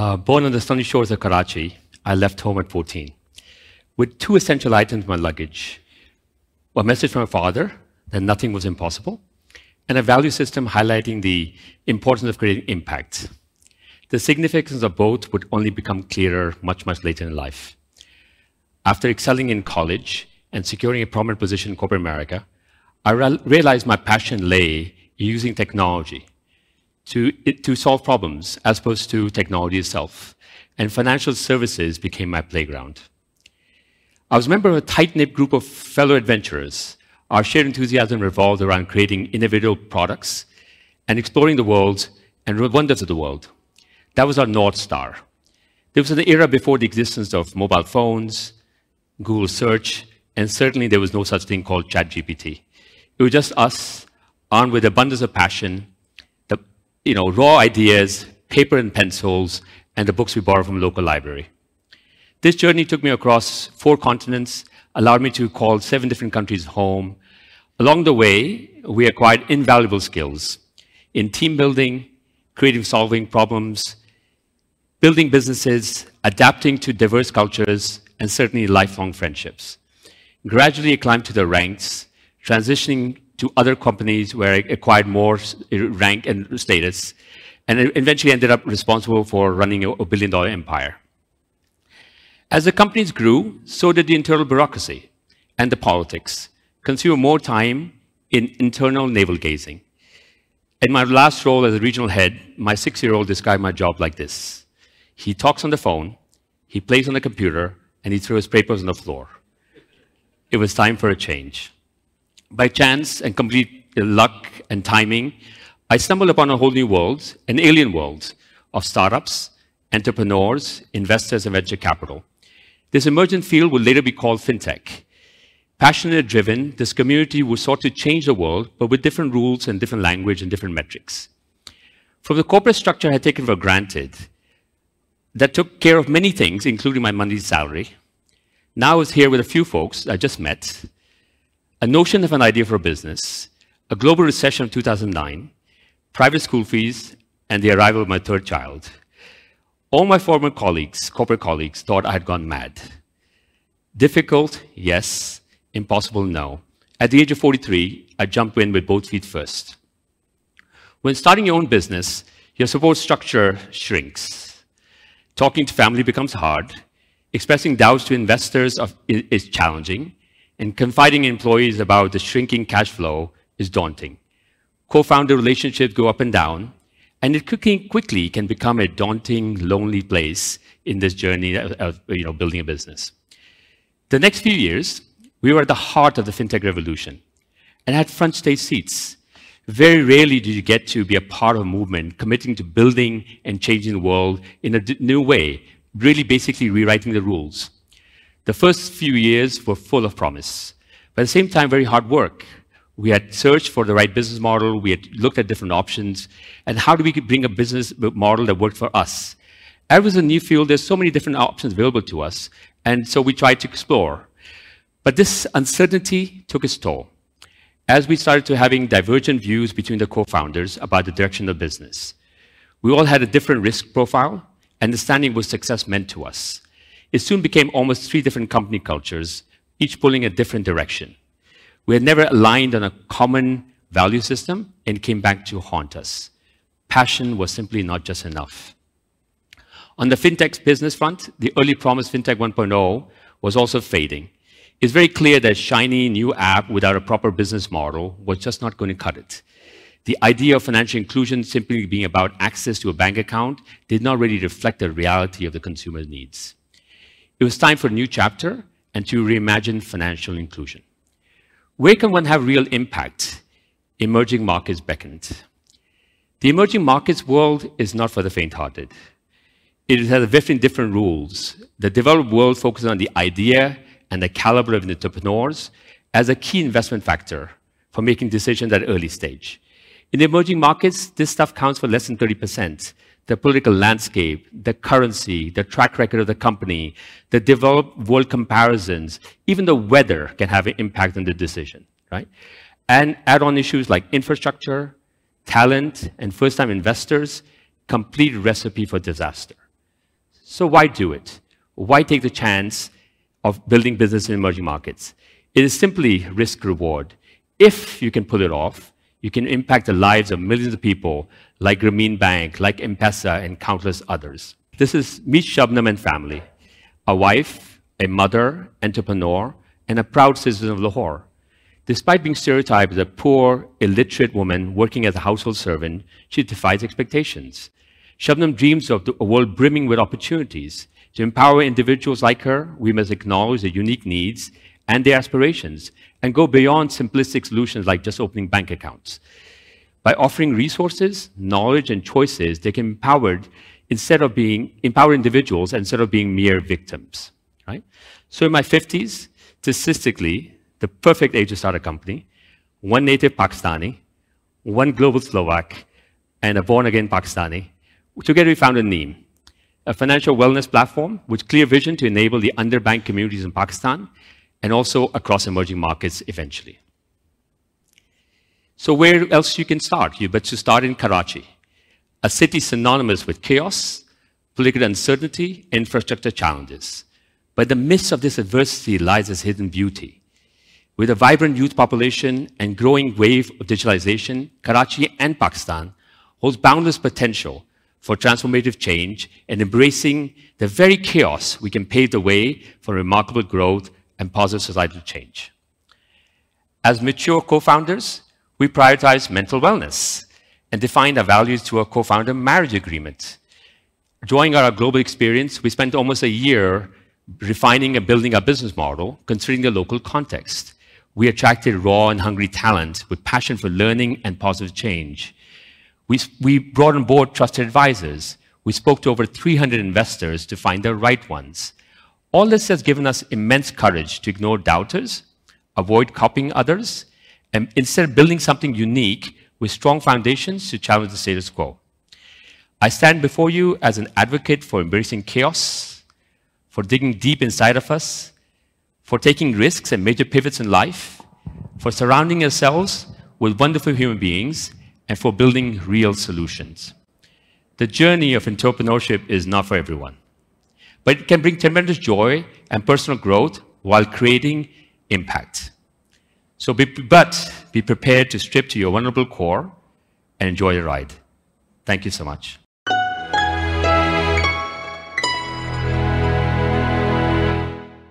Uh, born on the sunny shores of Karachi, I left home at 14 with two essential items in my luggage a message from my father that nothing was impossible, and a value system highlighting the importance of creating impact. The significance of both would only become clearer much, much later in life. After excelling in college and securing a prominent position in corporate America, I realized my passion lay in using technology to, to solve problems as opposed to technology itself. And financial services became my playground. I was a member of a tight knit group of fellow adventurers. Our shared enthusiasm revolved around creating innovative products and exploring the world and wonders of the world. That was our North Star. There was an era before the existence of mobile phones, Google search, and certainly there was no such thing called ChatGPT. It was just us, armed with abundance of passion, you know, raw ideas, paper and pencils, and the books we borrowed from local library. This journey took me across four continents, allowed me to call seven different countries home. Along the way, we acquired invaluable skills in team building, creative solving problems, building businesses, adapting to diverse cultures, and certainly lifelong friendships. Gradually, I climbed to the ranks, transitioning to other companies where I acquired more rank and status, and eventually ended up responsible for running a billion dollar empire. As the companies grew, so did the internal bureaucracy and the politics, consume more time in internal navel gazing. In my last role as a regional head, my six year old described my job like this He talks on the phone, he plays on the computer, and he throws papers on the floor. It was time for a change. By chance and complete luck and timing, I stumbled upon a whole new world, an alien world of startups, entrepreneurs, investors, and venture capital. This emergent field would later be called fintech. Passionate driven, this community will sought to change the world, but with different rules and different language and different metrics. From the corporate structure I had taken for granted, that took care of many things, including my monthly salary. Now I was here with a few folks I just met, a notion of an idea for a business, a global recession of 2009, private school fees, and the arrival of my third child. All my former colleagues, corporate colleagues, thought I had gone mad. Difficult, yes. Impossible, no. At the age of 43, I jumped in with both feet first. When starting your own business, your support structure shrinks. Talking to family becomes hard. Expressing doubts to investors is challenging. And confiding in employees about the shrinking cash flow is daunting. Co founder relationships go up and down. And it quickly can become a daunting, lonely place in this journey of you know, building a business. The next few years, we were at the heart of the fintech revolution and had front stage seats. Very rarely did you get to be a part of a movement committing to building and changing the world in a new way, really basically rewriting the rules. The first few years were full of promise, but at the same time, very hard work. We had searched for the right business model. We had looked at different options. And how do we bring a business model that worked for us? As was a new field, there's so many different options available to us. And so we tried to explore. But this uncertainty took its toll. As we started to having divergent views between the co-founders about the direction of business, we all had a different risk profile, understanding what success meant to us. It soon became almost three different company cultures, each pulling a different direction. We had never aligned on a common value system and came back to haunt us. Passion was simply not just enough. On the fintech business front, the early promise fintech 1.0 was also fading. It's very clear that a shiny new app without a proper business model was just not going to cut it. The idea of financial inclusion simply being about access to a bank account did not really reflect the reality of the consumer's needs. It was time for a new chapter and to reimagine financial inclusion. Where can one have real impact? Emerging markets beckoned. The emerging markets world is not for the faint-hearted. It has very different rules. The developed world focuses on the idea and the caliber of entrepreneurs as a key investment factor for making decisions at early stage. In emerging markets, this stuff counts for less than 30% the political landscape, the currency, the track record of the company, the developed world comparisons, even the weather can have an impact on the decision, right? And add on issues like infrastructure, talent, and first time investors, complete recipe for disaster. So why do it? Why take the chance of building business in emerging markets? It is simply risk reward. If you can pull it off, you can impact the lives of millions of people like Grameen Bank, like M-Pesa, and countless others. This is Meet Shabnam and family, a wife, a mother, entrepreneur, and a proud citizen of Lahore. Despite being stereotyped as a poor, illiterate woman working as a household servant, she defies expectations. Shabnam dreams of a world brimming with opportunities. To empower individuals like her, we must acknowledge their unique needs and their aspirations and go beyond simplistic solutions like just opening bank accounts. By offering resources, knowledge, and choices, they can empowered instead of being empower individuals instead of being mere victims. Right? So in my 50s, statistically, the perfect age to start a company, one native Pakistani, one global Slovak, and a born-again Pakistani. Together we founded Neem, a financial wellness platform with clear vision to enable the underbanked communities in Pakistan and also across emerging markets eventually. So where else you can start? You bet to start in Karachi, a city synonymous with chaos, political uncertainty, infrastructure challenges. But the midst of this adversity lies its hidden beauty. With a vibrant youth population and growing wave of digitalization, Karachi and Pakistan holds boundless potential for transformative change and embracing the very chaos, we can pave the way for remarkable growth and positive societal change. As mature co-founders, we prioritize mental wellness and define our values through a co-founder marriage agreement. Drawing on our global experience, we spent almost a year refining and building our business model, considering the local context. We attracted raw and hungry talent with passion for learning and positive change. We, we brought on board trusted advisors. We spoke to over 300 investors to find the right ones. All this has given us immense courage to ignore doubters, avoid copying others, and instead building something unique with strong foundations to challenge the status quo. I stand before you as an advocate for embracing chaos, for digging deep inside of us, for taking risks and major pivots in life, for surrounding ourselves with wonderful human beings, and for building real solutions. The journey of entrepreneurship is not for everyone, but it can bring tremendous joy and personal growth while creating impact. So be, but be prepared to strip to your vulnerable core and enjoy the ride. Thank you so much.